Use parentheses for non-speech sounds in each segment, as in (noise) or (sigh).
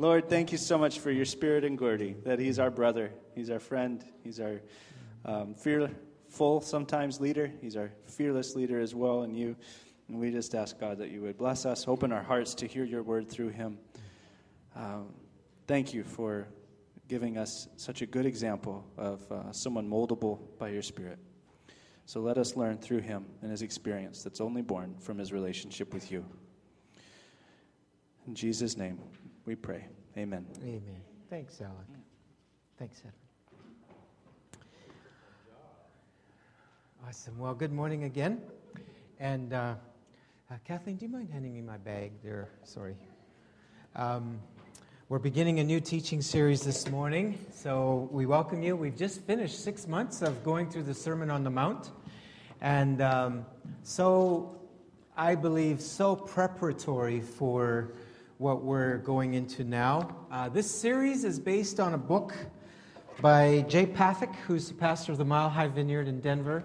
Lord, thank you so much for your spirit in Gordy, that he's our brother, he's our friend, he's our um, fearful sometimes leader, he's our fearless leader as well in you. And we just ask, God, that you would bless us, open our hearts to hear your word through him. Um, thank you for giving us such a good example of uh, someone moldable by your Spirit. So let us learn through him and his experience that's only born from his relationship with you. In Jesus' name, we pray. Amen. Amen. Thanks, Alec. Thanks, Edward. Awesome. Well, good morning again. And uh, uh, Kathleen, do you mind handing me my bag there? Sorry. Um, we're beginning a new teaching series this morning, so we welcome you. We've just finished six months of going through the Sermon on the Mount, and um, so I believe so preparatory for what we're going into now. Uh, this series is based on a book by Jay Pathak, who's the pastor of the Mile High Vineyard in Denver,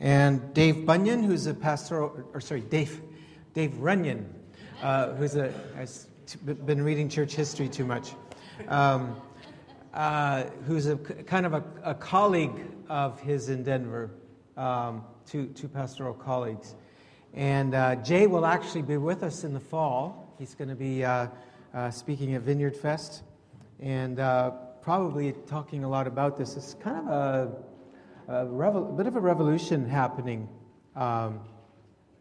and Dave Bunyan, who's a pastor, or sorry, Dave, Dave Runyon, uh, who's a, has been reading church history too much, um, uh, who's a kind of a, a, colleague of his in Denver, um, two, two pastoral colleagues. And uh, Jay will actually be with us in the fall. He's going to be uh, uh, speaking at Vineyard Fest and uh, probably talking a lot about this. It's kind of a, a, bit of a revolution happening um,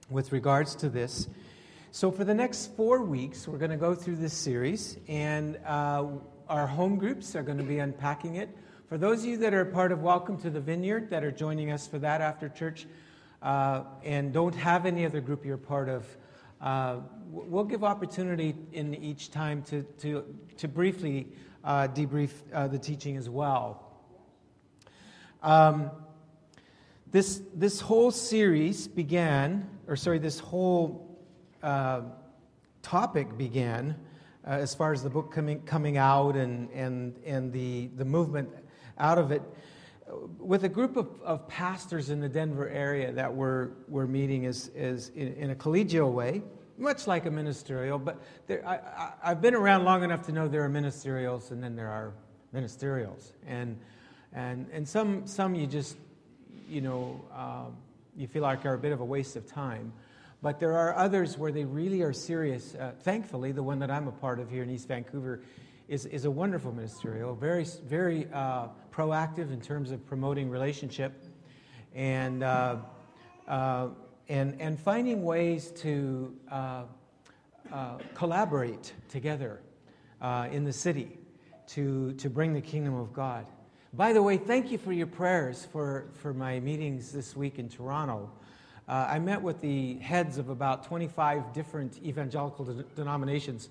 with regards to this. So, for the next four weeks, we're going to go through this series, and uh, our home groups are going to be unpacking it. For those of you that are part of Welcome to the Vineyard that are joining us for that after church uh, and don't have any other group you're part of, uh, we'll give opportunity in each time to, to, to briefly uh, debrief uh, the teaching as well. Um, this, this whole series began, or sorry, this whole uh, topic began, uh, as far as the book coming, coming out and, and, and the, the movement out of it, with a group of, of pastors in the Denver area that were, were meeting as, as in, in a collegial way, much like a ministerial, but there, I, I, have been around long enough to know there are ministerials and then there are ministerials. And, and, and some, some you just, you know, um, you feel like are a bit of a waste of time. But there are others where they really are serious. Uh, thankfully, the one that I'm a part of here in East Vancouver is, is a wonderful ministerial, very, very uh, proactive in terms of promoting relationship and, uh, uh and, and finding ways to uh, uh, collaborate together in the city to, to bring the kingdom of God. By the way, thank you for your prayers for, for my meetings this week in Toronto. Uh, I met with the heads of about 25 different evangelical de- denominations.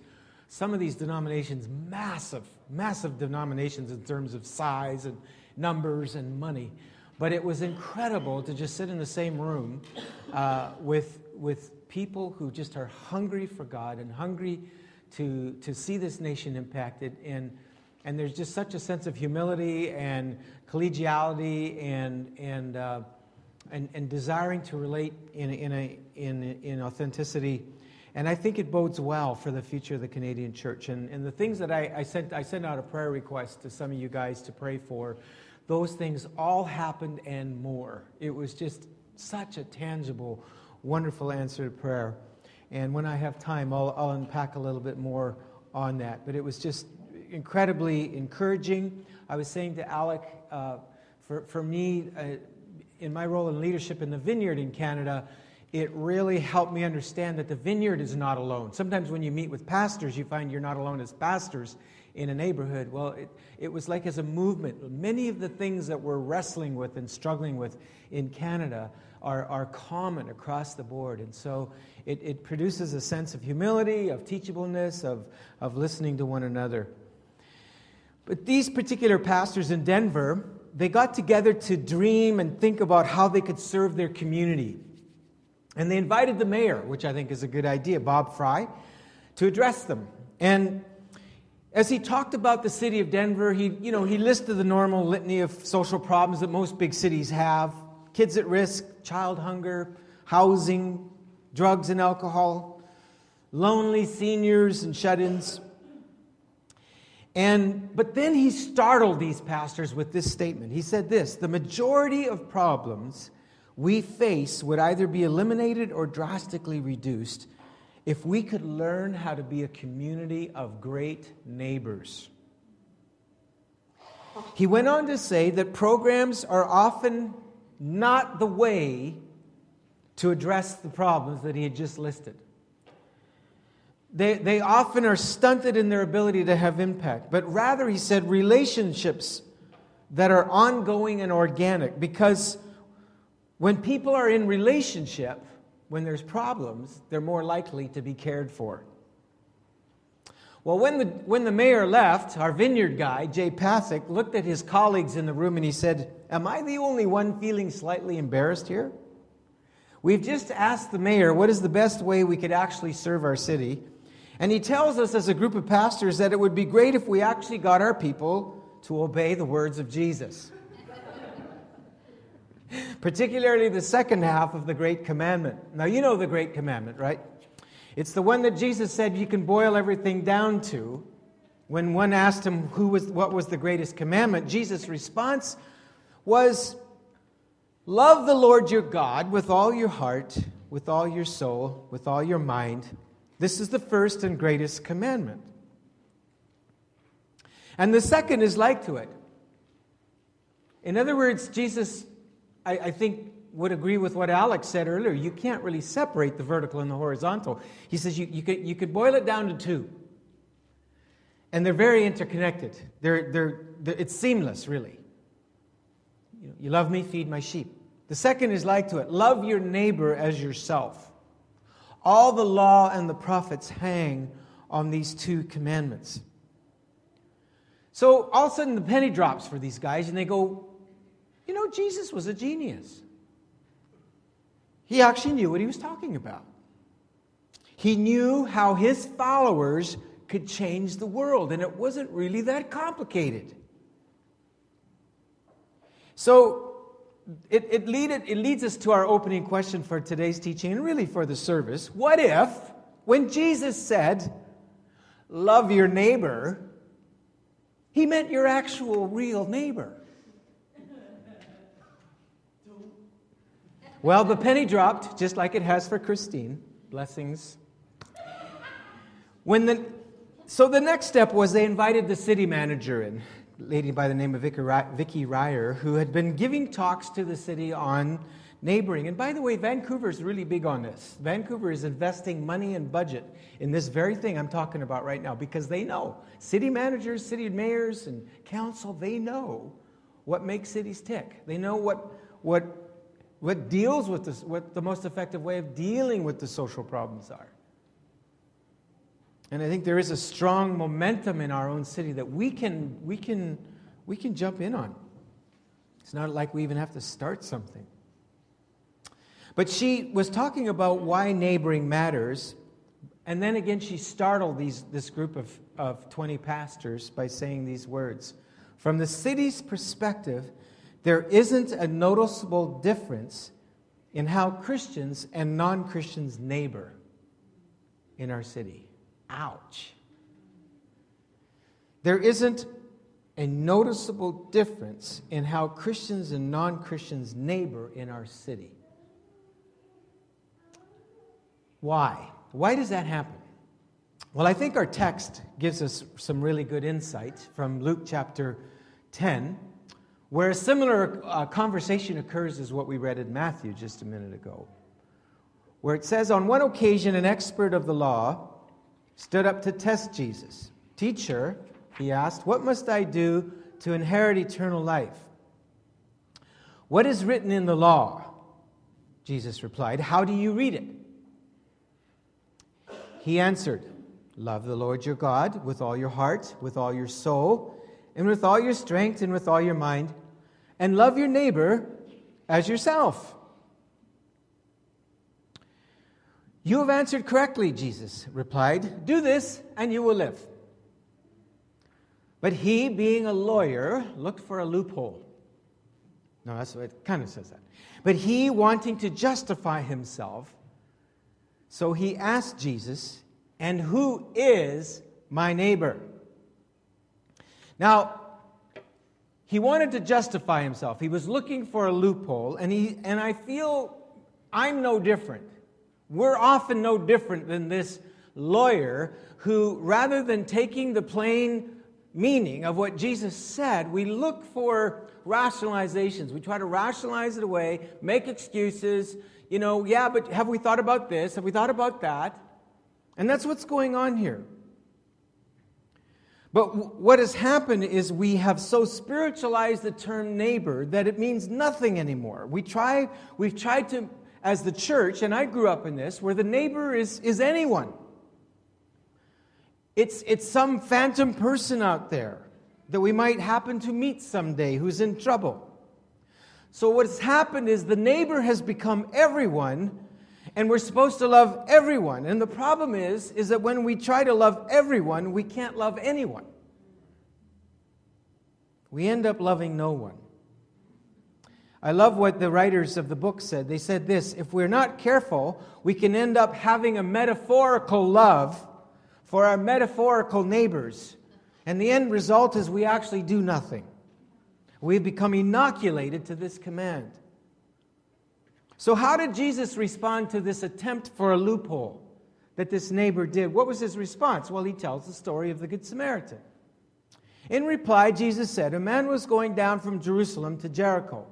Some of these denominations, massive, massive denominations in terms of size and numbers and money. But it was incredible to just sit in the same room uh, with, with people who just are hungry for God and hungry to, to see this nation impacted. And, and there's just such a sense of humility and collegiality and, and uh, and, and desiring to relate in, in, a, in, in authenticity. And I think it bodes well for the future of the Canadian church. And, and the things that I, I, sent, I sent out a prayer request to some of you guys to pray for, those things all happened and more. It was just such a tangible, wonderful answer to prayer. And when I have time, I'll, I'll unpack a little bit more on that. But it was just incredibly encouraging. I was saying to Alec, uh, for, for me, uh, in my role in leadership in the vineyard in Canada, it really helped me understand that the vineyard is not alone. Sometimes when you meet with pastors, you find you're not alone as pastors in a neighborhood. Well, it, it was like as a movement. Many of the things that we're wrestling with and struggling with in Canada are, are common across the board. And so it, it produces a sense of humility, of teachableness, of, of listening to one another. But these particular pastors in Denver, they got together to dream and think about how they could serve their community. And they invited the mayor, which I think is a good idea, Bob Fry, to address them. And as he talked about the city of Denver, he, you know, he listed the normal litany of social problems that most big cities have kids at risk, child hunger, housing, drugs and alcohol, lonely seniors and shut ins. And, but then he startled these pastors with this statement. He said this The majority of problems we face would either be eliminated or drastically reduced if we could learn how to be a community of great neighbors. He went on to say that programs are often not the way to address the problems that he had just listed. They, they often are stunted in their ability to have impact. But rather, he said, relationships that are ongoing and organic. Because when people are in relationship, when there's problems, they're more likely to be cared for. Well, when the, when the mayor left, our vineyard guy, Jay Pathak, looked at his colleagues in the room and he said, Am I the only one feeling slightly embarrassed here? We've just asked the mayor what is the best way we could actually serve our city. And he tells us as a group of pastors that it would be great if we actually got our people to obey the words of Jesus. (laughs) Particularly the second half of the Great Commandment. Now, you know the Great Commandment, right? It's the one that Jesus said you can boil everything down to. When one asked him who was, what was the greatest commandment, Jesus' response was Love the Lord your God with all your heart, with all your soul, with all your mind this is the first and greatest commandment. And the second is like to it. In other words, Jesus, I, I, think, would agree with what Alec said earlier. You can't really separate the vertical and the horizontal. He says you, you, could, you could boil it down to two. And they're very interconnected. They're, they're, they're, it's seamless, really. You, know, you love me, feed my sheep. The second is like to it love your neighbor as yourself. All the law and the prophets hang on these two commandments. So all of a sudden, the penny drops for these guys, and they go, You know, Jesus was a genius. He actually knew what he was talking about. He knew how his followers could change the world, and it wasn't really that complicated. So it, it, lead, it leads us to our opening question for today's teaching and really for the service. What if, when Jesus said, Love your neighbor, he meant your actual real neighbor? Well, the penny dropped, just like it has for Christine. Blessings. When the, so the next step was they invited the city manager in lady by the name of Vicky Ryer, who had been giving talks to the city on neighboring. And by the way, Vancouver is really big on this. Vancouver is investing money and budget in this very thing I'm talking about right now because they know city managers, city mayors, and council, they know what makes cities tick. They know what, what, what deals with this, what the most effective way of dealing with the social problems are. And I think there is a strong momentum in our own city that we can, we can, we can jump in on. It's not like we even have to start something. But she was talking about why neighboring matters. And then again, she startled these, this group of, of 20 pastors by saying these words From the city's perspective, there isn't a noticeable difference in how Christians and non Christians neighbor in our city. Ouch. There isn't a noticeable difference in how Christians and non Christians neighbor in our city. Why? Why does that happen? Well, I think our text gives us some really good insight from Luke chapter 10, where a similar uh, conversation occurs is what we read in Matthew just a minute ago, where it says, On one occasion, an expert of the law stood up to test Jesus. Teacher, he asked, What must I do to inherit eternal life? What is written in the law? Jesus replied, How do you read it? He answered, Love the Lord your God with all your heart, with all your soul, and with all your strength, and with all your mind, and love your neighbor as yourself. You have answered correctly, Jesus replied. Do this, and you will live. But he, being a lawyer, looked for a loophole. No, that's what it kind of says that. But he, wanting to justify himself, so he asked Jesus, And who is my neighbor? Now, he wanted to justify himself. He was looking for a loophole, and, he, and I feel I'm no different. We're often no different than this lawyer who, rather than taking the plain meaning of what Jesus said, we look for rationalizations. We try to rationalize it away, make excuses. You know, yeah, but have we thought about this? Have we thought about that? And that's what's going on here. But what has happened is we have so spiritualized the term neighbor that it means nothing anymore. We try, we've tried to, as the church, and I grew up in this, where the neighbor is, is anyone. It's, it's some phantom person out there that we might happen to meet someday who's in trouble. So, what's happened is the neighbor has become everyone, and we're supposed to love everyone. And the problem is, is that when we try to love everyone, we can't love anyone. We end up loving no one. I love what the writers of the book said. They said this if we're not careful, we can end up having a metaphorical love for our metaphorical neighbors. And the end result is we actually do nothing. We've become inoculated to this command. So, how did Jesus respond to this attempt for a loophole that this neighbor did? What was his response? Well, he tells the story of the Good Samaritan. In reply, Jesus said, A man was going down from Jerusalem to Jericho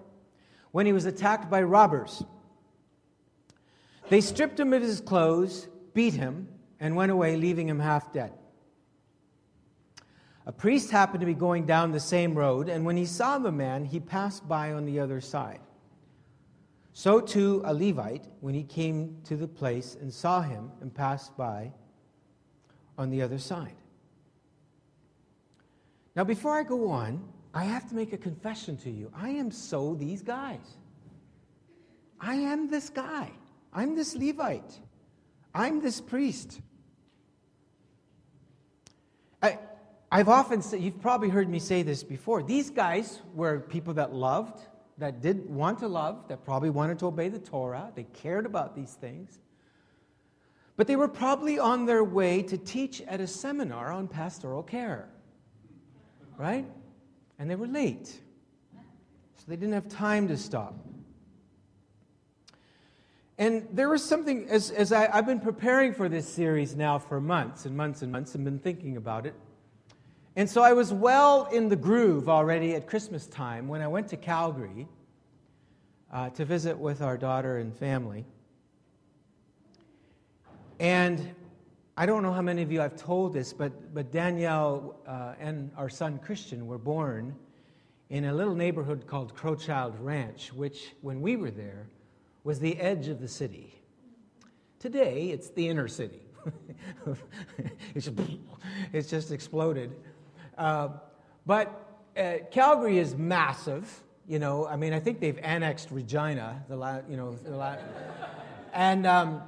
when he was attacked by robbers. They stripped him of his clothes, beat him, and went away, leaving him half dead. A priest happened to be going down the same road, and when he saw the man, he passed by on the other side. So too a Levite, when he came to the place and saw him and passed by on the other side. Now, before I go on, I have to make a confession to you. I am so these guys. I am this guy. I'm this Levite. I'm this priest. I, I've often said, you've probably heard me say this before. These guys were people that loved, that did want to love, that probably wanted to obey the Torah. They cared about these things. But they were probably on their way to teach at a seminar on pastoral care. Right? And they were late. So they didn't have time to stop. And there was something, as, as I, have been preparing for this series now for months and months and months and been thinking about it. And so I was well in the groove already at Christmas time when I went to Calgary uh, to visit with our daughter and family. And I don't know how many of you I've told this, but, but Danielle uh, and our son Christian were born in a little neighborhood called Crowchild Ranch, which, when we were there, was the edge of the city. Today, it's the inner city. (laughs) it's, just, (laughs) it's, just, exploded. Uh, but uh, Calgary is massive. You know, I mean, I think they've annexed Regina, the you know, the and um,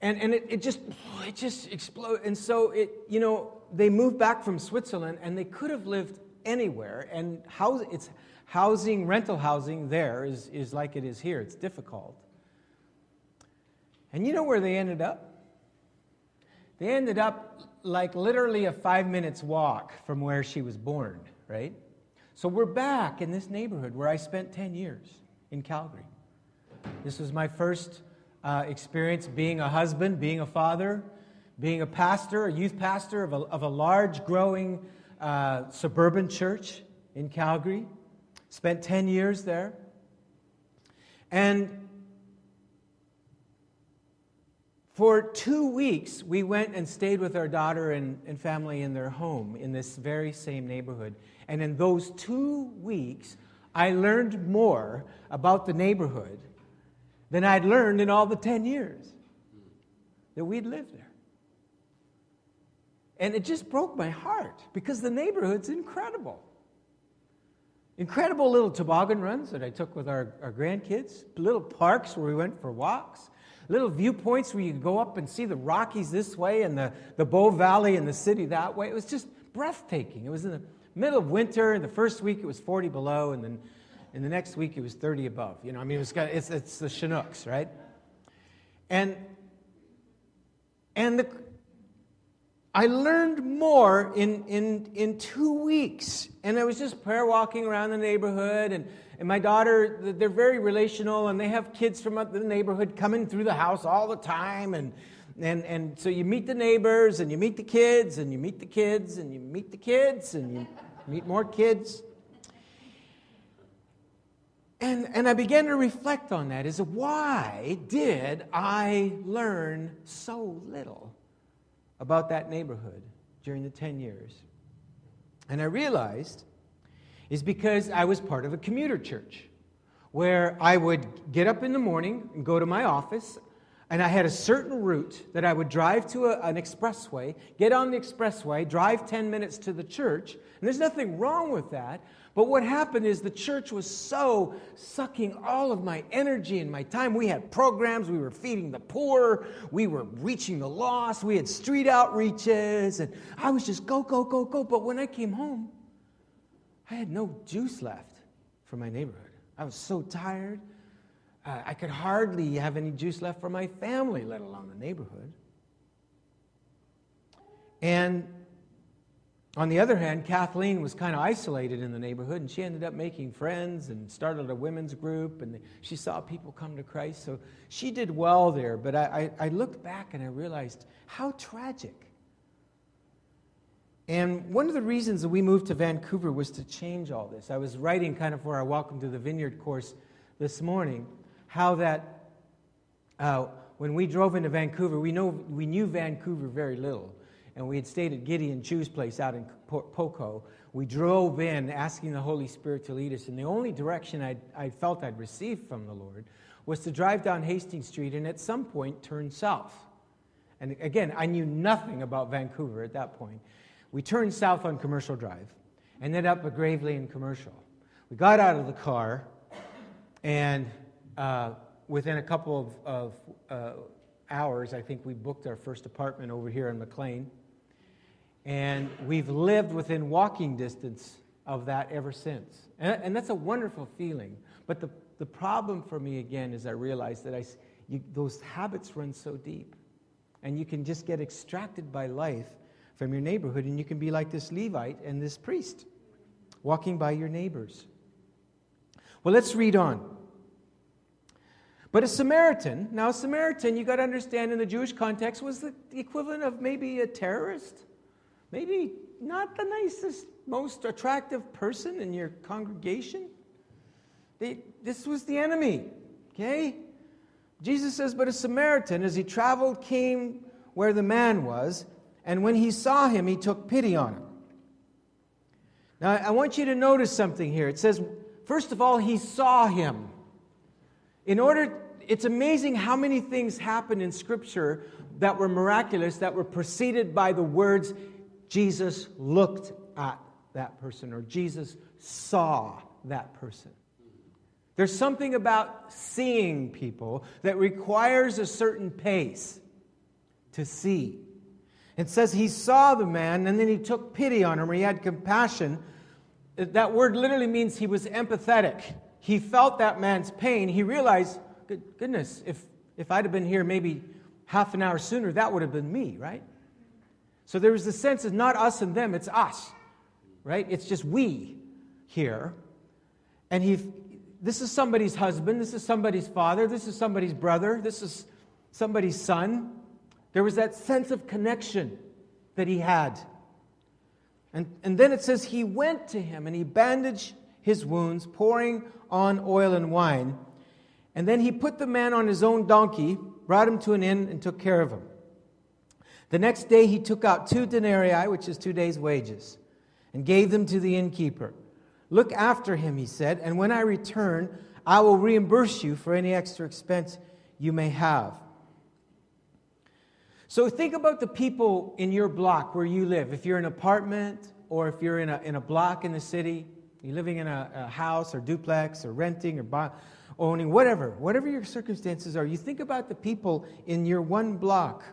and and it, it just it just exploded. And so it, you know, they moved back from Switzerland, and they could have lived anywhere. And house, it's housing, rental housing there is, is like it is here. It's difficult. And you know where they ended up? They ended up like literally a five minutes walk from where she was born, right? So we're back in this neighborhood where I spent 10 years in Calgary. This was my first uh, experience being a husband, being a father, being a pastor, a youth pastor of a, of a large, growing uh, suburban church in Calgary. Spent 10 years there. And for two weeks, we went and stayed with our daughter and, and family in their home in this very same neighborhood. And in those two weeks, I learned more about the neighborhood than I'd learned in all the 10 years that we'd lived there. And it just broke my heart because the neighborhood's incredible. Incredible little toboggan runs that I took with our, our grandkids, little parks where we went for walks, little viewpoints where you could go up and see the Rockies this way and the, the Bow Valley and the city that way. It was just breathtaking. It was in the middle of winter, and the first week it was 40 below, and then in the next week it was 30 above. You know, I mean, it was, it's, it's the Chinooks, right? And, and the, I learned more in, in, in two weeks. And I was just prayer walking around the neighborhood. And, and my daughter, they're very relational, and they have kids from the neighborhood coming through the house all the time. And, and, and so you meet the neighbors, and you meet the kids, and you meet the kids, and you meet the kids, and you meet more kids. And, and I began to reflect on that is why did I learn so little about that neighborhood during the 10 years? And I realized is because I was part of a commuter church where I would get up in the morning and go to my office, and I had a certain route that I would drive to a, an expressway, get on the expressway, drive 10 minutes to the church, and there's nothing wrong with that. But what happened is the church was so sucking all of my energy and my time. We had programs, we were feeding the poor, we were reaching the lost, we had street outreaches, and I was just go, go, go, go. But when I came home, I had no juice left for my neighborhood. I was so tired. Uh, I could hardly have any juice left for my family, let alone the neighborhood. And on the other hand, Kathleen was kind of isolated in the neighborhood, and she ended up making friends and started a women's group, and she saw people come to Christ. So she did well there. But I, I, I looked back and I realized how tragic. And one of the reasons that we moved to Vancouver was to change all this. I was writing kind of for our Welcome to the Vineyard course this morning how that uh, when we drove into Vancouver, we, know, we knew Vancouver very little and we had stayed at Gideon Chew's place out in Poco. We drove in asking the Holy Spirit to lead us, and the only direction I'd, I felt I'd received from the Lord was to drive down Hastings Street and at some point turn south. And again, I knew nothing about Vancouver at that point. We turned south on Commercial Drive, and then up a Graveley and Commercial. We got out of the car, and uh, within a couple of, of uh, hours, I think we booked our first apartment over here in McLean. And we've lived within walking distance of that ever since. And, and that's a wonderful feeling. But the, the problem for me, again, is I realized that I, you, those habits run so deep. And you can just get extracted by life from your neighborhood, and you can be like this Levite and this priest, walking by your neighbors. Well, let's read on. But a Samaritan, now a Samaritan, you got to understand in the Jewish context, was the equivalent of maybe a terrorist maybe not the nicest, most attractive person in your congregation. They, this was the enemy, okay? Jesus says, But a Samaritan, as he traveled, came where the man was, and when he saw him, he took pity on him. Now, I want you to notice something here. It says, first of all, he saw him. In order, it's amazing how many things happen in Scripture that were miraculous, that were preceded by the words, Jesus looked at that person or Jesus saw that person. There's something about seeing people that requires a certain pace to see. It says he saw the man and then he took pity on him or he had compassion. That word literally means he was empathetic. He felt that man's pain. He realized, goodness, if, if I'd have been here maybe half an hour sooner, that would have been me, right? So there was the sense of not us and them, it's us, right? It's just we here. And he, this is somebody's husband, this is somebody's father, this is somebody's brother, this is somebody's son. There was that sense of connection that he had. And, and then it says he went to him and he bandaged his wounds, pouring on oil and wine. And then he put the man on his own donkey, brought him to an inn, and took care of him. The next day he took out two denarii, which is two days' wages, and gave them to the innkeeper. Look after him, he said, and when I return, I will reimburse you for any extra expense you may have. So think about the people in your block where you live. If you're in an apartment or if you're in a, in a block in the city, you're living in a, a house or duplex or renting or buy, owning, whatever, whatever your circumstances are, you think about the people in your one block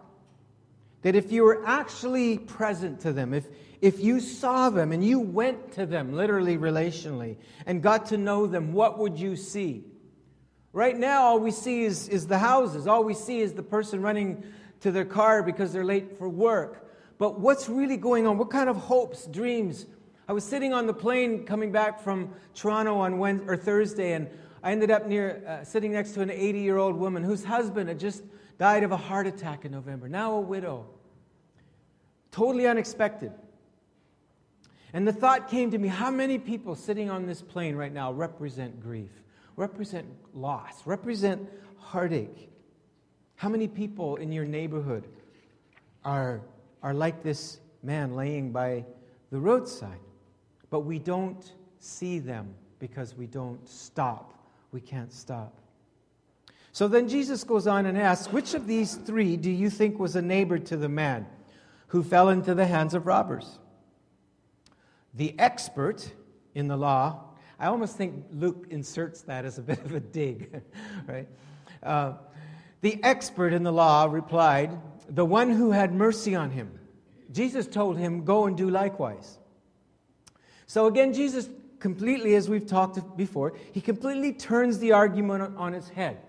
that if you were actually present to them, if, if you saw them and you went to them, literally, relationally, and got to know them, what would you see? Right now, all we see is, is the houses. All we see is the person running to their car because they're late for work. But what's really going on? What kind of hopes, dreams? I was sitting on the plane coming back from Toronto on Wednesday, or Thursday, and I ended up near uh, sitting next to an 80 year old woman whose husband had just died of a heart attack in November, now a widow. Totally unexpected. And the thought came to me how many people sitting on this plane right now represent grief, represent loss, represent heartache? How many people in your neighborhood are, are like this man laying by the roadside? But we don't see them because we don't stop. We can't stop. So then Jesus goes on and asks, Which of these three do you think was a neighbor to the man who fell into the hands of robbers? The expert in the law, I almost think Luke inserts that as a bit of a dig, (laughs) right? Uh, the expert in the law replied, The one who had mercy on him. Jesus told him, Go and do likewise. So again, Jesus completely, as we've talked before, he completely turns the argument on its head.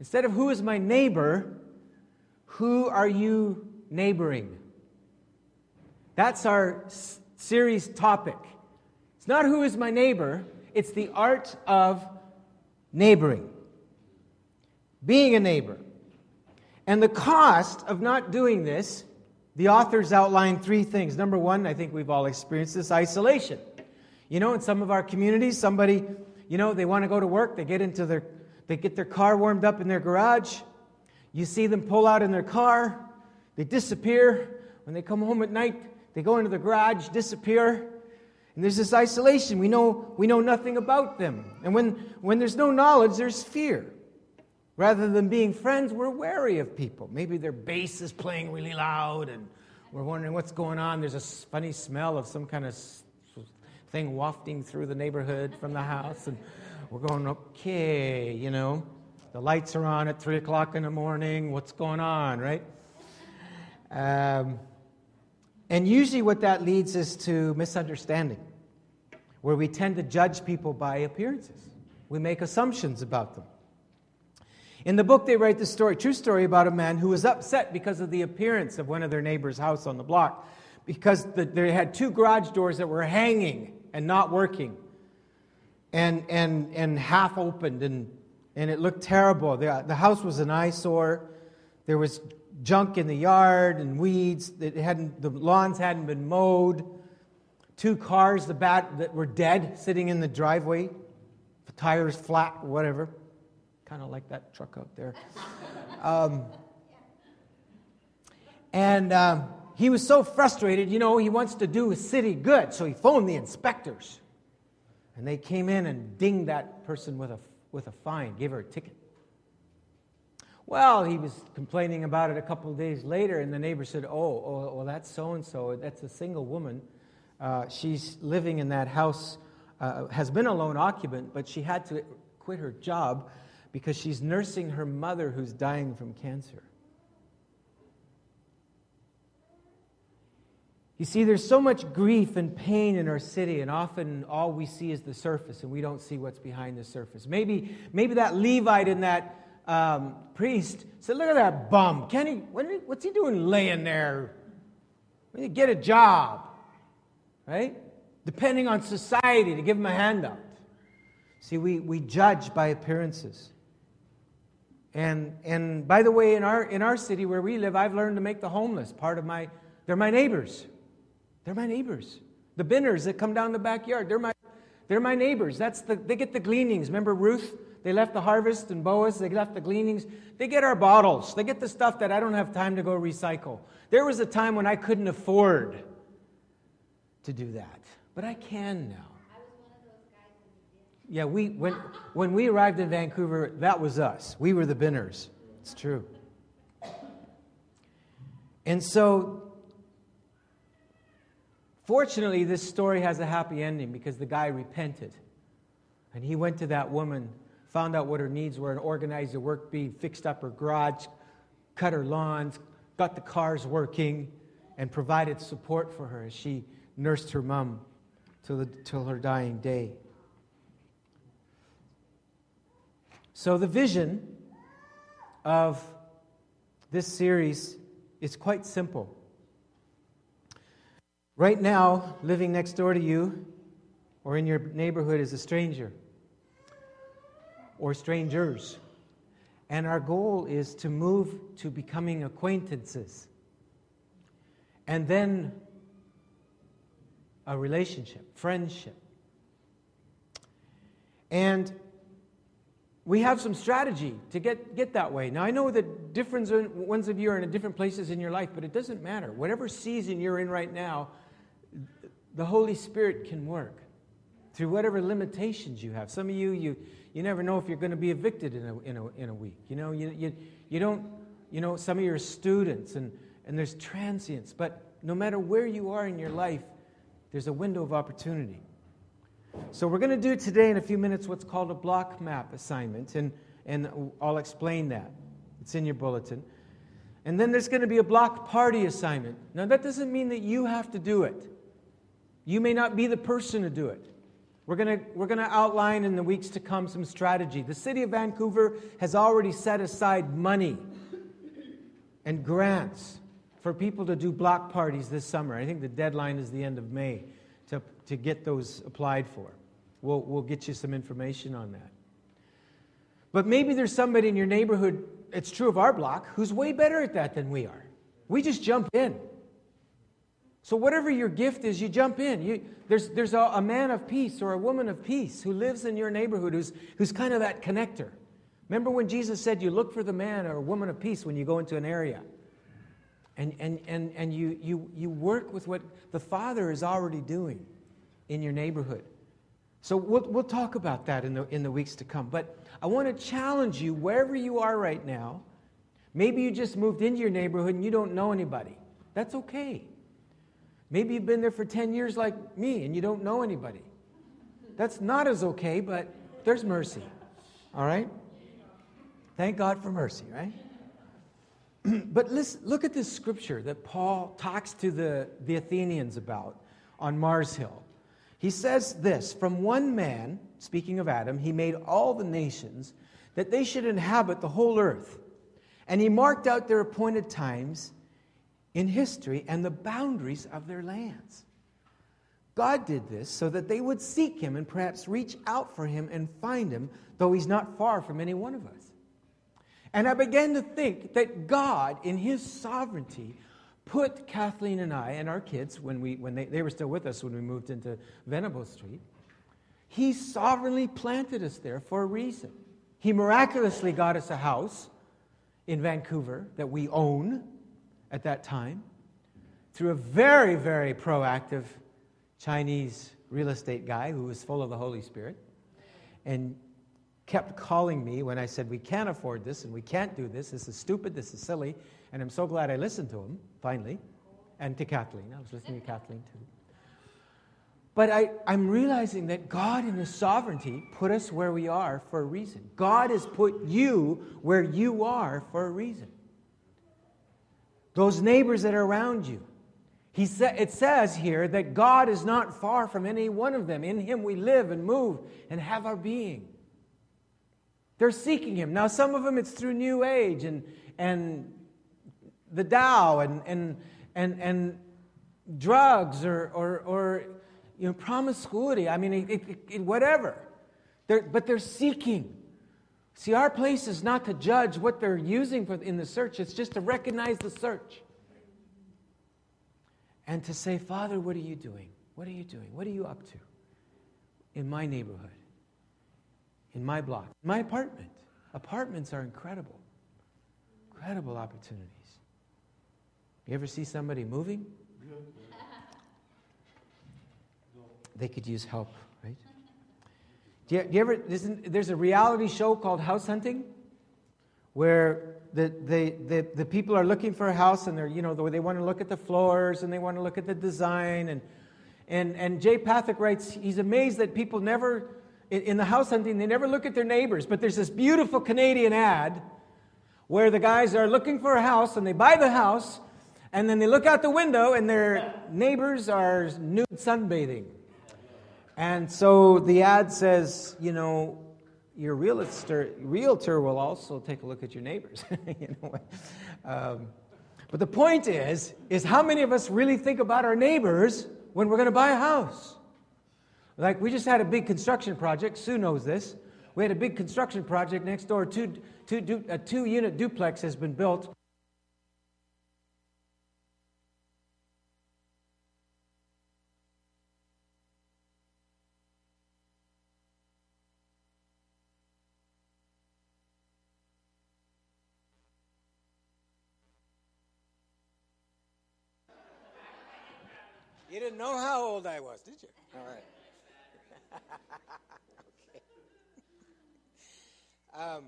Instead of who is my neighbor, who are you neighboring? That's our series topic. It's not who is my neighbor, it's the art of neighboring, being a neighbor. And the cost of not doing this, the authors outline three things. Number one, I think we've all experienced this isolation. You know, in some of our communities, somebody, you know, they want to go to work, they get into their they get their car warmed up in their garage. You see them pull out in their car. They disappear. When they come home at night, they go into the garage, disappear. And there's this isolation. We know, we know nothing about them. And when, when there's no knowledge, there's fear. Rather than being friends, we're wary of people. Maybe their bass is playing really loud and we're wondering what's going on. There's a funny smell of some kind of thing wafting through the neighborhood from the house. And we're going, okay, you know, the lights are on at 3 o'clock in the morning. What's going on, right? Um, and usually, what that leads us to misunderstanding, where we tend to judge people by appearances. We make assumptions about them. In the book, they write the story, true story, about a man who was upset because of the appearance of one of their neighbor's house on the block, because the, they had two garage doors that were hanging and not working and, and, and half opened, and, and it looked terrible. The, the house was an eyesore. There was junk in the yard and weeds. It hadn't, the lawns hadn't been mowed. Two cars the bat, that were dead sitting in the driveway, the tires flat whatever. Kind of like that truck out there. Um, and um, he was so frustrated, you know, he wants to do a city good, so he phoned the inspectors. And they came in and dinged that person with a, with a fine, gave her a ticket. Well, he was complaining about it a couple of days later, and the neighbor said, Oh, oh well, that's so and so. That's a single woman. Uh, she's living in that house, uh, has been a lone occupant, but she had to quit her job because she's nursing her mother who's dying from cancer. You see, there's so much grief and pain in our city, and often all we see is the surface, and we don't see what's behind the surface. Maybe, maybe that Levite and that um, priest said, Look at that bum. Can he, what's he doing laying there? He get a job, right? Depending on society to give him a handout. See, we, we judge by appearances. And, and by the way, in our, in our city where we live, I've learned to make the homeless part of my, they're my neighbors. They're my neighbors. The binners that come down the backyard, they're my, they're my neighbors. That's the, they get the gleanings. Remember Ruth? They left the harvest and Boaz, they left the gleanings. They get our bottles. They get the stuff that I don't have time to go recycle. There was a time when I couldn't afford to do that, but I can now. Yeah, we, when, when we arrived in Vancouver, that was us. We were the binners. It's true. And so Fortunately, this story has a happy ending because the guy repented. And he went to that woman, found out what her needs were, and organized the work bee, fixed up her garage, cut her lawns, got the cars working, and provided support for her as she nursed her mom till, the, till her dying day. So, the vision of this series is quite simple. Right now, living next door to you or in your neighborhood is a stranger or strangers. And our goal is to move to becoming acquaintances. And then a relationship, friendship. And we have some strategy to get, get that way. Now, I know that different ones of you are in different places in your life, but it doesn't matter. Whatever season you're in right now, the Holy Spirit can work through whatever limitations you have. Some of you, you, you never know if you're going to be evicted in a, in a, in a week. You know, you, you, you don't, you know, some of you are students and, and there's transients, but no matter where you are in your life, there's a window of opportunity. So we're going to do today in a few minutes what's called a block map assignment, and, and I'll explain that. It's in your bulletin. And then there's going to be a block party assignment. Now, that doesn't mean that you have to do it. You may not be the person to do it. We're going we're going to outline in the weeks to come some strategy. The city of Vancouver has already set aside money and grants for people to do block parties this summer. I think the deadline is the end of May to, get those applied for. We'll, we'll get you some information on that. But maybe there's somebody in your neighborhood, it's true of our block, who's way better at that than we are. We just jump in. So, whatever your gift is, you jump in. You, there's there's a, a, man of peace or a woman of peace who lives in your neighborhood who's, who's kind of that connector. Remember when Jesus said you look for the man or woman of peace when you go into an area? And, and, and, and you, you, you work with what the Father is already doing in your neighborhood. So we'll, we'll talk about that in the, in the weeks to come. But I want to challenge you wherever you are right now. Maybe you just moved into your neighborhood and you don't know anybody. That's okay. Maybe you've been there for 10 years like me and you don't know anybody. That's not as okay, but there's mercy. All right? Thank God for mercy, right? (clears throat) but listen, look at this scripture that Paul talks to the, the Athenians about on Mars Hill. He says this From one man, speaking of Adam, he made all the nations that they should inhabit the whole earth. And he marked out their appointed times in history and the boundaries of their lands. God did this so that they would seek him and perhaps reach out for him and find him, though he's not far from any one of us. And I began to think that God, in his sovereignty, put Kathleen and I and our kids, when, we, when they, they were still with us when we moved into Venables Street, he sovereignly planted us there for a reason. He miraculously got us a house in Vancouver that we own at that time through a very, very proactive Chinese real estate guy who was full of the Holy Spirit and kept calling me when I said, We can't afford this and we can't do this. This is stupid. This is silly. And I'm so glad I listened to him, finally, and to Kathleen. I was listening to Kathleen too. But I, I'm realizing that God, in His sovereignty, put us where we are for a reason. God has put you where you are for a reason those neighbors that are around you. He sa- it says here that God is not far from any one of them. In Him we live and move and have our being. They're seeking Him. Now, some of them it's through New Age and, and the Tao and, and, and, and drugs or, or, or you know, promiscuity. I mean, it, it, it, whatever. They're, but they're seeking. See, our place is not to judge what they're using for, in the search, it's just to recognize the search. And to say, Father, what are you doing? What are you doing? What are you up to in my neighborhood, in my block, my apartment? Apartments are incredible, incredible opportunities. You ever see somebody moving? They could use help. Right? Do you, do you ever, there's a reality show called House Hunting where the, the, the, the, people are looking for a house and they're, you know, they want to look at the floors and they want to look at the design. And, and, and Jay Pathak writes, he's amazed that people never, in, in the house hunting, they never look at their neighbors. But there's this beautiful Canadian ad where the guys are looking for a house and they buy the house and then they look out the window and their neighbors are nude sunbathing. And so the ad says, you know, your realtor, realtor will also take a look at your neighbors. (laughs) you know? Um, But the point is, is how many of us really think about our neighbors when we're going to buy a house? Like we just had a big construction project. Sue knows this. We had a big construction project next door. Two, two, a two-unit duplex has been built. You didn't know how old I was, did you? All right. (laughs) okay. Um,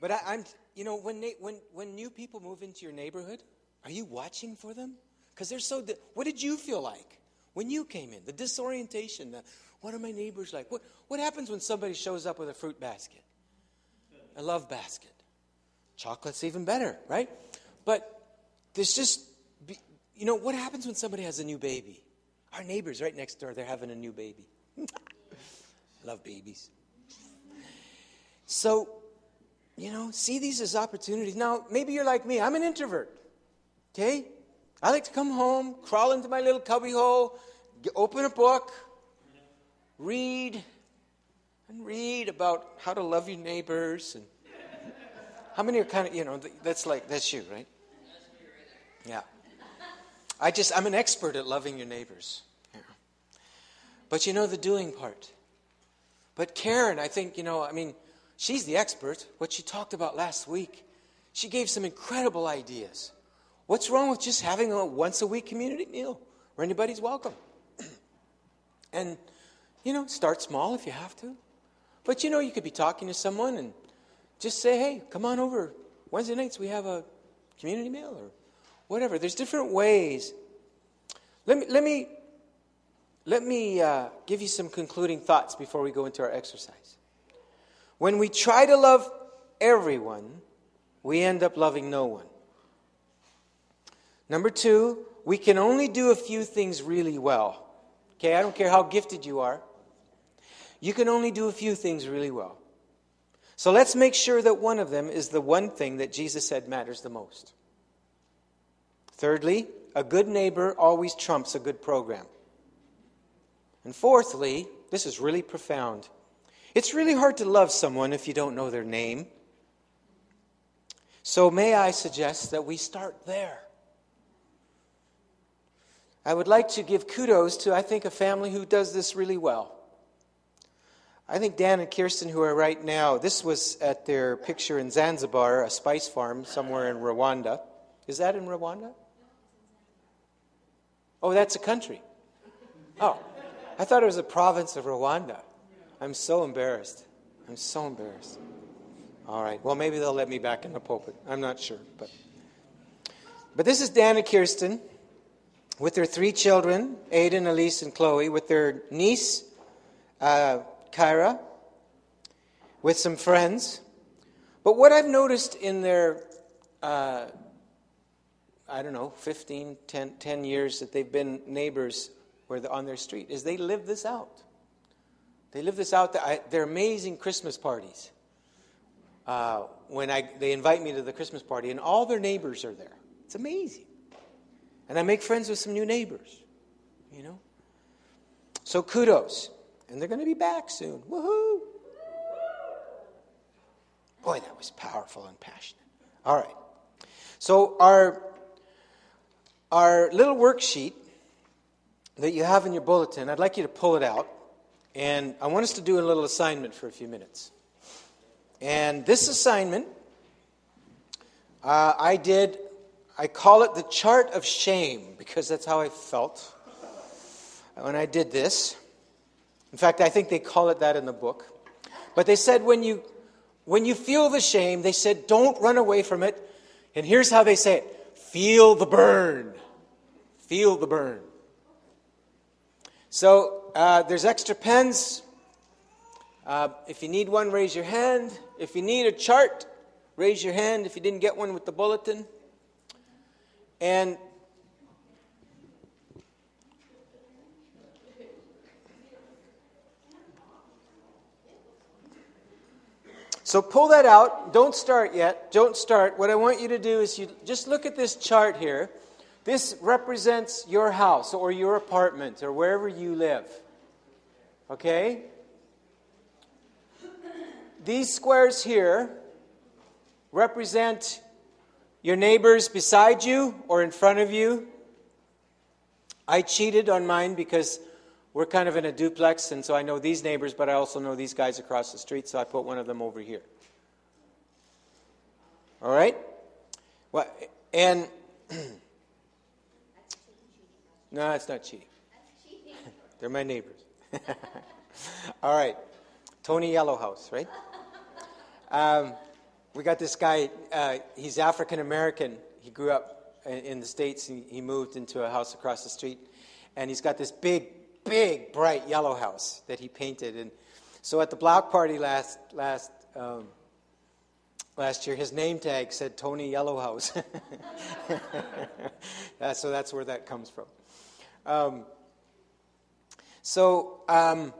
but I, am you know, when, they, when, when new people move into your neighborhood, are you watching for them? Because they're so. Di- what did you feel like when you came in? The disorientation. The, what are my neighbors like? What, what happens when somebody shows up with a fruit basket? A love basket. Chocolate's even better, right? But there's just, you know, what happens when somebody has a new baby? Our neighbors right next door, they're having a new baby. (laughs) Love babies. So, you know, see these as opportunities. Now, maybe you're like me. I'm an introvert. Okay? I like to come home, crawl into my little cubbyhole, open a book, read, and read about how to love your neighbors. And how many are kind of, you know, that's like, that's you, right? Yeah. I just, I'm an expert at loving your neighbors. But you know the doing part. But Karen, I think, you know, I mean, she's the expert. What she talked about last week, she gave some incredible ideas. What's wrong with just having a once a week community meal where anybody's welcome? (clears throat) and, you know, start small if you have to. But, you know, you could be talking to someone and just say, hey, come on over. Wednesday nights we have a community meal or whatever. There's different ways. Let me, let me, let me uh, give you some concluding thoughts before we go into our exercise. When we try to love everyone, we end up loving no one. Number two, we can only do a few things really well. Okay, I don't care how gifted you are. You can only do a few things really well. So let's make sure that one of them is the one thing that Jesus said matters the most. Thirdly, a good neighbor always trumps a good program. And fourthly, this is really profound. It's really hard to love someone if you don't know their name. So, may I suggest that we start there? I would like to give kudos to, I think, a family who does this really well. I think Dan and Kirsten, who are right now, this was at their picture in Zanzibar, a spice farm somewhere in Rwanda. Is that in Rwanda? Oh, that's a country. Oh, I thought it was a province of Rwanda. I'm so embarrassed. I'm so embarrassed. All right. Well, maybe they'll let me back in the pulpit. I'm not sure, but but this is Dan and Kirsten with their three children, Aiden, Elise, and Chloe, with their niece, uh, Kyra, with some friends. But what I've noticed in their uh, I don't know, 15, 10, 10 years that they've been neighbors where on their street is they live this out. They live this out. They're amazing Christmas parties. Uh, when I, they invite me to the Christmas party, and all their neighbors are there. It's amazing. And I make friends with some new neighbors, you know? So kudos. And they're going to be back soon. Woohoo! Boy, that was powerful and passionate. All right. So our our little worksheet that you have in your bulletin, I'd like you to pull it out. And I want us to do a little assignment for a few minutes. And this assignment, uh, I did, I call it the chart of shame because that's how I felt when I did this. In fact, I think they call it that in the book. But they said when you, when you feel the shame, they said don't run away from it. And here's how they say it feel the burn. Feel the burn. So uh, there's extra pens. Uh, if you need one, raise your hand. If you need a chart, raise your hand if you didn't get one with the bulletin. And So pull that out. Don't start yet. Don't start. What I want you to do is you just look at this chart here. This represents your house or your apartment or wherever you live. Okay? These squares here represent your neighbors beside you or in front of you. I cheated on mine because we're kind of in a duplex, and so I know these neighbors, but I also know these guys across the street, so I put one of them over here. All right? Well, and (clears throat) no, it's not cheating. (laughs) They're my neighbors. (laughs) All right. Tony Yellowhouse, right? Um, we got this guy, uh, he's African American. He grew up in, in the States. He, he moved into a house across the street. And he's got this big, big, bright yellow house that he painted. And so at the block party last, last, um, last year, his name tag said Tony Yellowhouse. (laughs) so that's where that comes from. Um, so, um,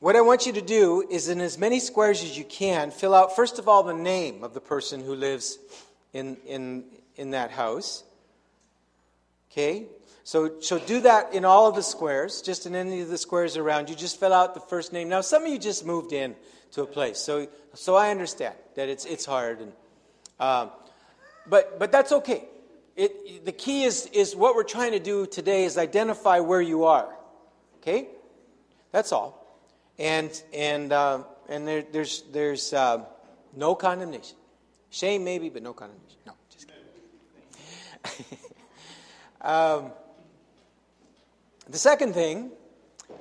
what I want you to do is, in as many squares as you can, fill out, first of all, the name of the person who lives in, in, in that house. Okay? So, so do that in all of the squares, just in any of the squares around you. Just fill out the first name. Now, some of you just moved in to a place, so, so I understand that it's, it's hard. And, um, but, but that's okay. It, the key is, is what we're trying to do today is identify where you are. Okay? That's all. And, and, uh, and there, there's, there's uh, no condemnation. Shame, maybe, but no condemnation. No, just kidding. (laughs) um, the second thing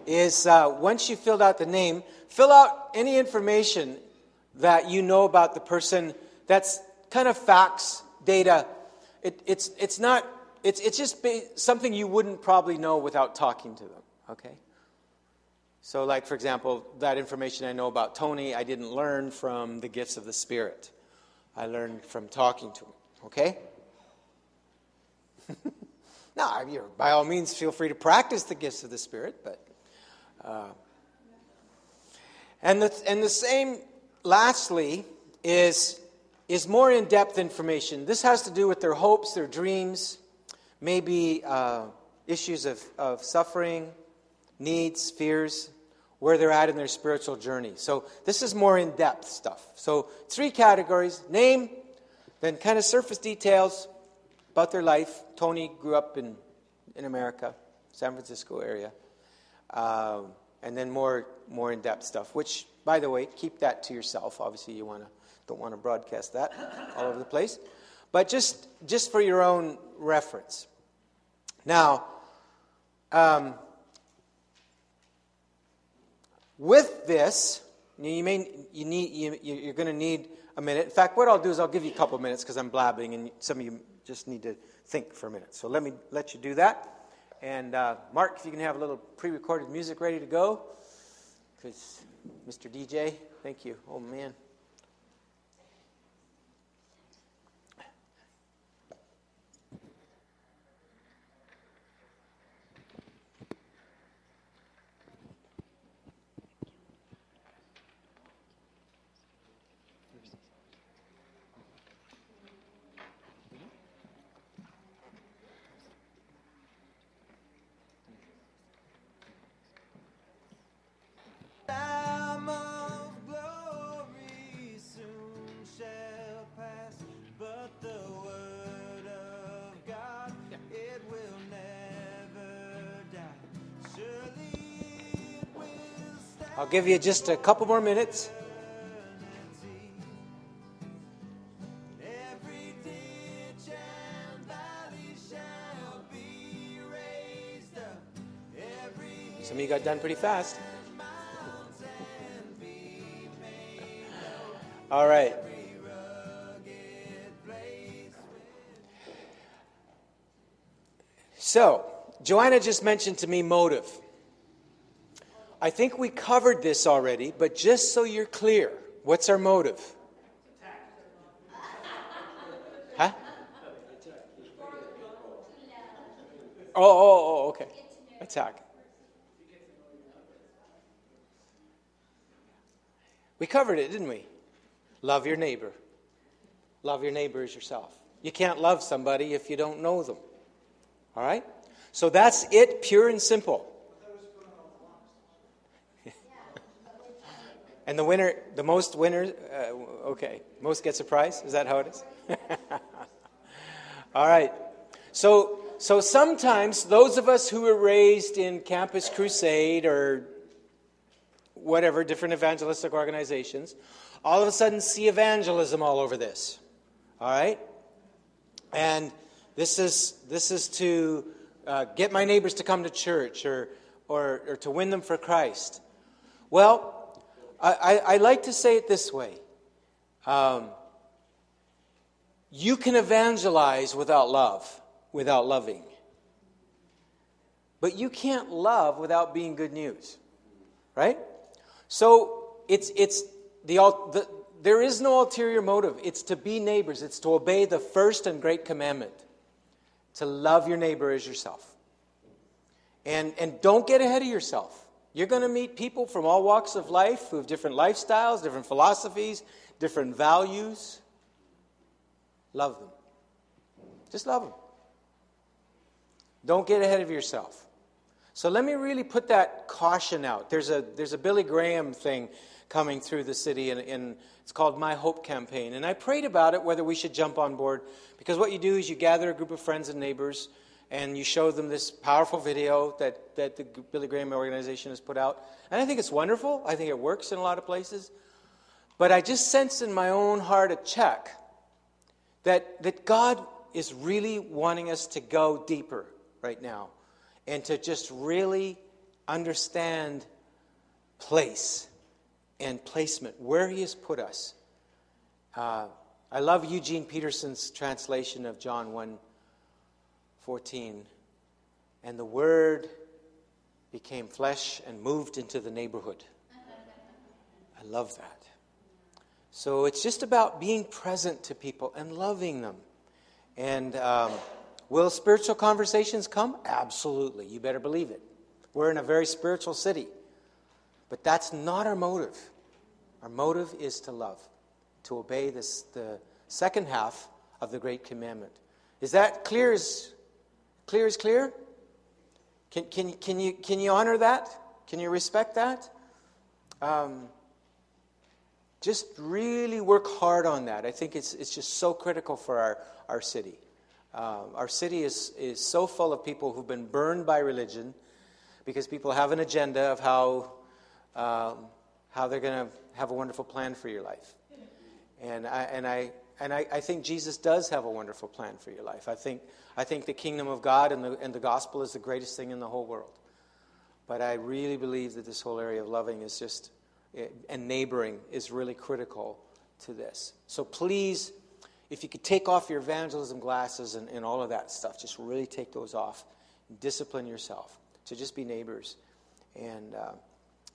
is uh, once you filled out the name, fill out any information that you know about the person that's kind of facts, data. It, it's, it's not, it's, it's just something you wouldn't probably know without talking to them, okay? So, like, for example, that information I know about Tony, I didn't learn from the gifts of the Spirit. I learned from talking to him, okay? (laughs) now, by all means, feel free to practice the gifts of the Spirit, but. Uh, and, the, and the same, lastly, is, is more in depth information. This has to do with their hopes, their dreams, maybe uh, issues of, of suffering needs, fears, where they're at in their spiritual journey. So this is more in depth stuff. So three categories name, then kind of surface details about their life. Tony grew up in, in America, San Francisco area. Um, and then more, more in depth stuff, which, by the way, keep that to yourself. Obviously, you wanna, don't want to broadcast that all over the place. But just, just for your own reference. Now, um, with this, you may you need you, you're going to need a minute. In fact, what I'll do is I'll give you a couple of minutes because I'm blabbing, and some of you just need to think for a minute. So let me let you do that. And uh, Mark, if you can have a little pre-recorded music ready to go, because Mr. DJ, thank you. Oh man. Give you just a couple more minutes. Some of you got done pretty fast. (laughs) All right. So, Joanna just mentioned to me motive. I think we covered this already, but just so you're clear, what's our motive? Huh? Oh, oh, oh, oh, okay. Attack. We covered it, didn't we? Love your neighbor. Love your neighbor as yourself. You can't love somebody if you don't know them. All right? So that's it, pure and simple. And the winner, the most winner, uh, okay, most gets a prize? Is that how it is? (laughs) All right. So, so sometimes those of us who were raised in Campus Crusade or whatever, different evangelistic organizations, all of a sudden see evangelism all over this. All right? And this is, this is to uh, get my neighbors to come to church or, or, or to win them for Christ. Well, I, I, like to say it this way um, you can evangelize without love, without loving. But you can't love without being good news, right? So it's, it's the, the, there is no ulterior motive. It's to be neighbors, it's to obey the first and great commandment to love your neighbor as yourself. And, and don't get ahead of yourself. You're going to meet people from all walks of life who have different lifestyles, different philosophies, different values. Love them. Just love them. Don't get ahead of yourself. So let me really put that caution out. There's a, there's a Billy Graham thing coming through the city, and, it's called My Hope Campaign. And I prayed about it, whether we should jump on board, because what you do is you gather a group of friends and neighbors, and you show them this powerful video that, that the Billy Graham organization has put out. And I think it's wonderful. I think it works in a lot of places. But I just sense in my own heart a check that, that God is really wanting us to go deeper right now and to just really understand place and placement, where He has put us. Uh, I love Eugene Peterson's translation of John 1 14. And the Word became flesh and moved into the neighborhood. I love that. So it's just about being present to people and loving them. And um, will spiritual conversations come? Absolutely. You better believe it. We're in a very spiritual city. But that's not our motive. Our motive is to love, to obey this, the second half of the Great Commandment. Is that clear as clear? As clear? Can, can, can, you, can you honor that? Can you respect that? Um, just really work hard on that. I think it's, it's just so critical for our, our city. Uh, our city is, is so full of people who've been burned by religion because people have an agenda of how, um, how they're going to have a wonderful plan for your life. And I, and I, and I, I, think Jesus does have a wonderful plan for your life. I think, I think the kingdom of God and the, and the gospel is the greatest thing in the whole world. But I really believe that this whole area of loving is just, and neighboring is really critical to this. So please, if you could take off your evangelism glasses and, and all of that stuff, just really take those off. Discipline yourself to just be neighbors. And, uh,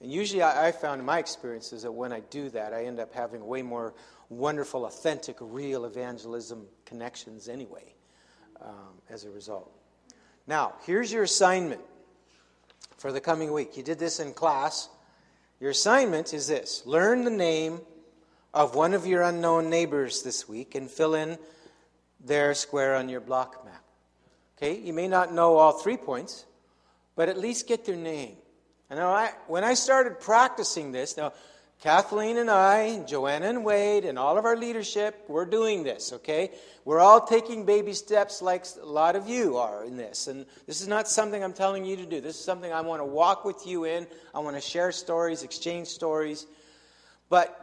and usually, I, I found in my experiences that when I do that, I end up having way more wonderful, authentic, real evangelism connections anyway um, as a result. Now, here's your assignment for the coming week. You did this in class. Your assignment is this learn the name of one of your unknown neighbors this week and fill in their square on your block map. Okay, you may not know all three points, but at least get their name. And I, when I started practicing this, now Kathleen and I, Joanna and Wade, and all of our leadership, we're doing this, okay? We're all taking baby steps like a lot of you are in this. And this is not something I'm telling you to do. This is something I want to walk with you in. I want to share stories, exchange stories. But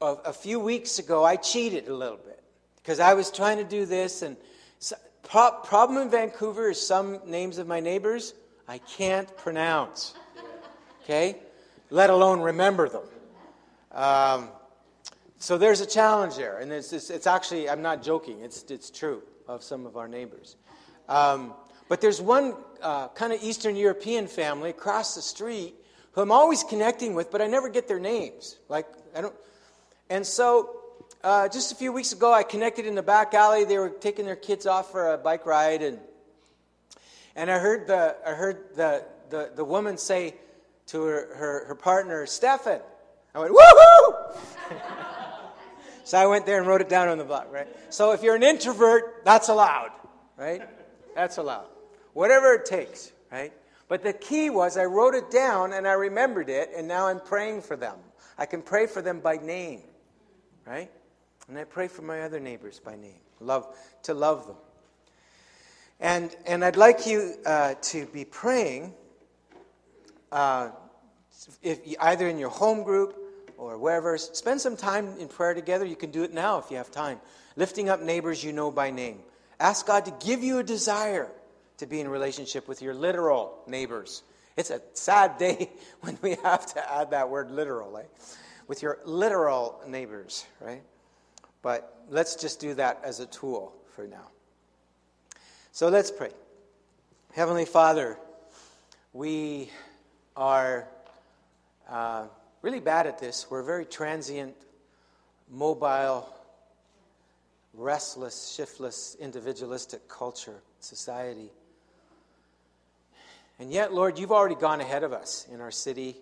a, a few weeks ago, I cheated a little bit because I was trying to do this. And so, pro- problem in Vancouver is some names of my neighbors I can't pronounce. Okay? Let alone remember them. Um, so there's a challenge there. And it's, it's, it's, actually, I'm not joking, it's, it's true of some of our neighbors. Um, but there's one uh, kind of Eastern European family across the street who I'm always connecting with, but I never get their names. Like, I don't. And so uh, just a few weeks ago, I connected in the back alley. They were taking their kids off for a bike ride, and and I heard the, I heard the, the, the woman say to her, her, her partner, Stefan. I went, woohoo! so I went there and wrote it down on the block, right? So if you're an introvert, that's allowed, right? That's allowed. Whatever it takes, right? But the key was I wrote it down and I remembered it, and now I'm praying for them. I can pray for them by name, right? And I pray for my other neighbors by name, love to love them. And and I'd like you uh, to be praying, uh, if either in your home group or wherever. Spend some time in prayer together. You can do it now if you have time. Lifting up neighbors you know by name. Ask God to give you a desire to be in relationship with your literal neighbors. It's a sad day (laughs) when we have to add that word literal? With your literal neighbors, right? But let's just do that as a tool for now. So let's pray. Heavenly Father, we are uh, really bad at this. We're a very transient, mobile, restless, shiftless, individualistic culture, society. And yet, Lord, you've already gone ahead of us in our city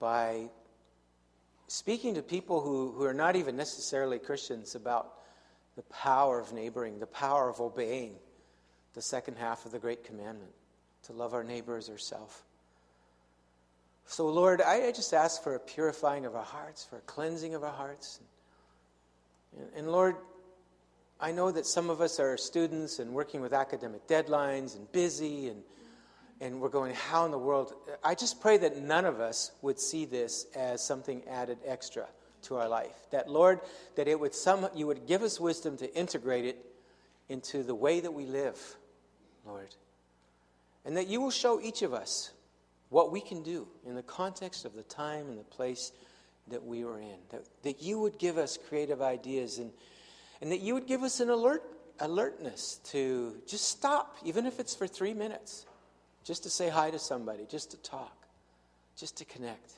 by speaking to people who, who are not even necessarily Christians about the power of neighboring, the power of obeying the second half of the Great Commandment to love our neighbor as ourselves. So, Lord, I, I, just ask for a purifying of our hearts, for a cleansing of our hearts. And, and Lord, I know that some of us are students and working with academic deadlines and busy and and we're going, how in the world? I just pray that none of us would see this as something added extra to our life. That, Lord, that it would some, you would give us wisdom to integrate it into the way that we live, Lord. And that you will show each of us what we can do in the context of the time and the place that we are in. That, that you would give us creative ideas and, and that you would give us an alert, alertness to just stop, even if it's for three minutes just to say hi to somebody, just to talk, just to connect.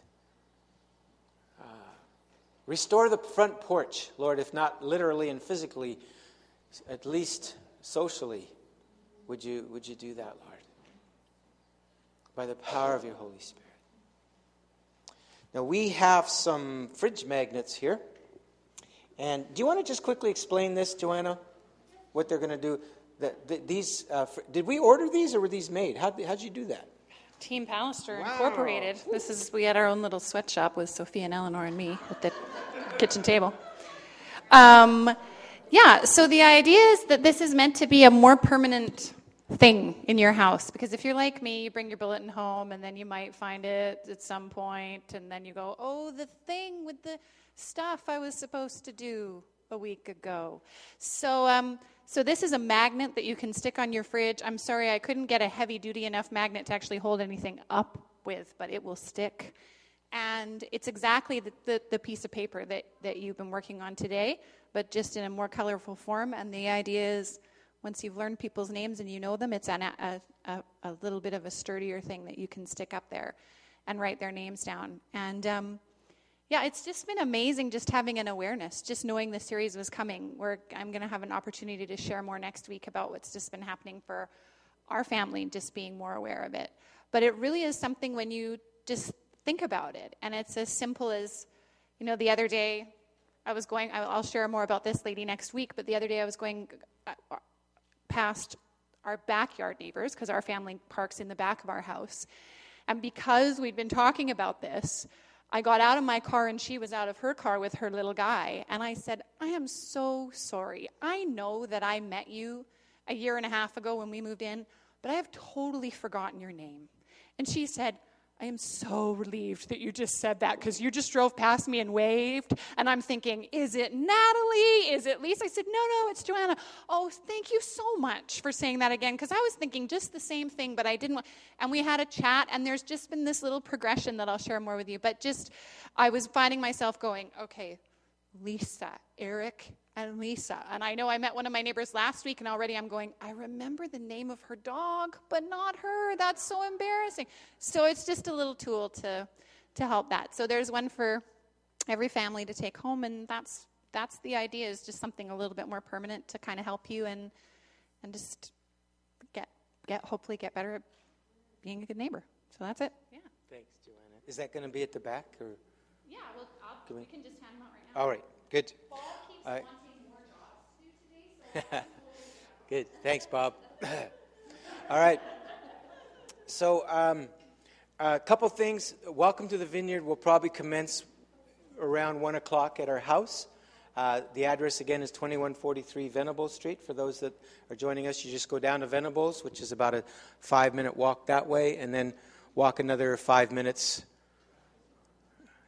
Uh, restore the front porch, Lord, if not literally and physically, at least socially. Would you, would you do that, Lord? By the power of your Holy Spirit. Now, we have some fridge magnets here. And do you want to just quickly explain this, Joanna? What they're going to do? The, the, these, uh, did we order these or were these made? How how'd you do that? Team Pallister wow. Incorporated. This is we had our own little sweatshop with Sophia and Eleanor and me at the kitchen table. Um, yeah, so the idea is that this is meant to be a more permanent thing in your house because if you're like me, you bring your bulletin home and then you might find it at some point and then you go, "Oh, the thing with the stuff I was supposed to do a week ago." So um, so this is a magnet that you can stick on your fridge. I'm sorry, I couldn't get a heavy duty enough magnet to actually hold anything up with, but it will stick. And it's exactly the, the, the, piece of paper that, that you've been working on today, but just in a more colorful form. And the idea is once you've learned people's names and you know them, it's an, a, a, a, little bit of a sturdier thing that you can stick up there and write their names down. And um, yeah, it's just been amazing just having an awareness, just knowing the series was coming. Where I'm going to have an opportunity to share more next week about what's just been happening for our family, just being more aware of it. But it really is something when you just think about it, and it's as simple as, you know, the other day I was going. I'll share more about this lady next week. But the other day I was going uh, past our backyard neighbors because our family parks in the back of our house, and because we'd been talking about this. I got out of my car and she was out of her car with her little guy. And I said, I am so sorry. I know that I met you a year and a half ago when we moved in, but I have totally forgotten your name. And she said, I am so relieved that you just said that because you just drove past me and waved. And I'm thinking, is it Natalie? Is it Lisa? I said, no, no, it's Joanna. Oh, thank you so much for saying that again because I was thinking just the same thing, but I didn't. And we had a chat, and there's just been this little progression that I'll share more with you. But just, I was finding myself going, okay, Lisa, Eric, and Lisa. And I know I met one of my neighbors last week, and already I'm going, I remember the name of her dog, but not her. That's so embarrassing. So it's just a little tool to, to help that. So there's one for every family to take home, and that's that's the idea is just something a little bit more permanent to kind of help you and and just get get hopefully get better at being a good neighbor. So that's it. Yeah. Thanks, Joanna. Is that going to be at the back or? Yeah, well, I'll, Can we- we can just hand them out right now. All right, good. Paul keeps All right. wanting more jobs to do today, so (laughs) Good. Thanks, Bob. (clears throat) All right. So, um, a couple things. Welcome to the vineyard. We'll probably commence around 1 o'clock at our house. Uh, the address again is 2143 Venables Street. For those that are joining us, you just go down to Venables, which is about a five minute walk that way, and then walk another five minutes.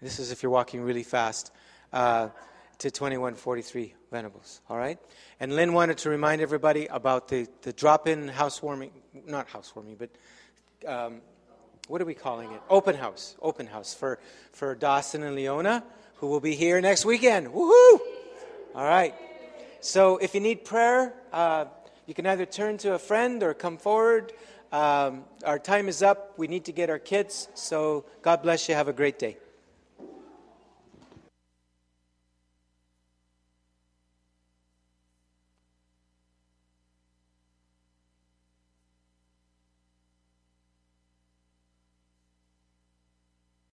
This is if you're walking really fast. Uh, to 2143 Venables, all right? And Lynn wanted to remind everybody about the, the drop in housewarming, not housewarming, but um, what are we calling it? Open house, open house for, for Dawson and Leona, who will be here next weekend. Woohoo! All right. So if you need prayer, uh, you can either turn to a friend or come forward. Um, our time is up. We need to get our kids. So God bless you. Have a great day.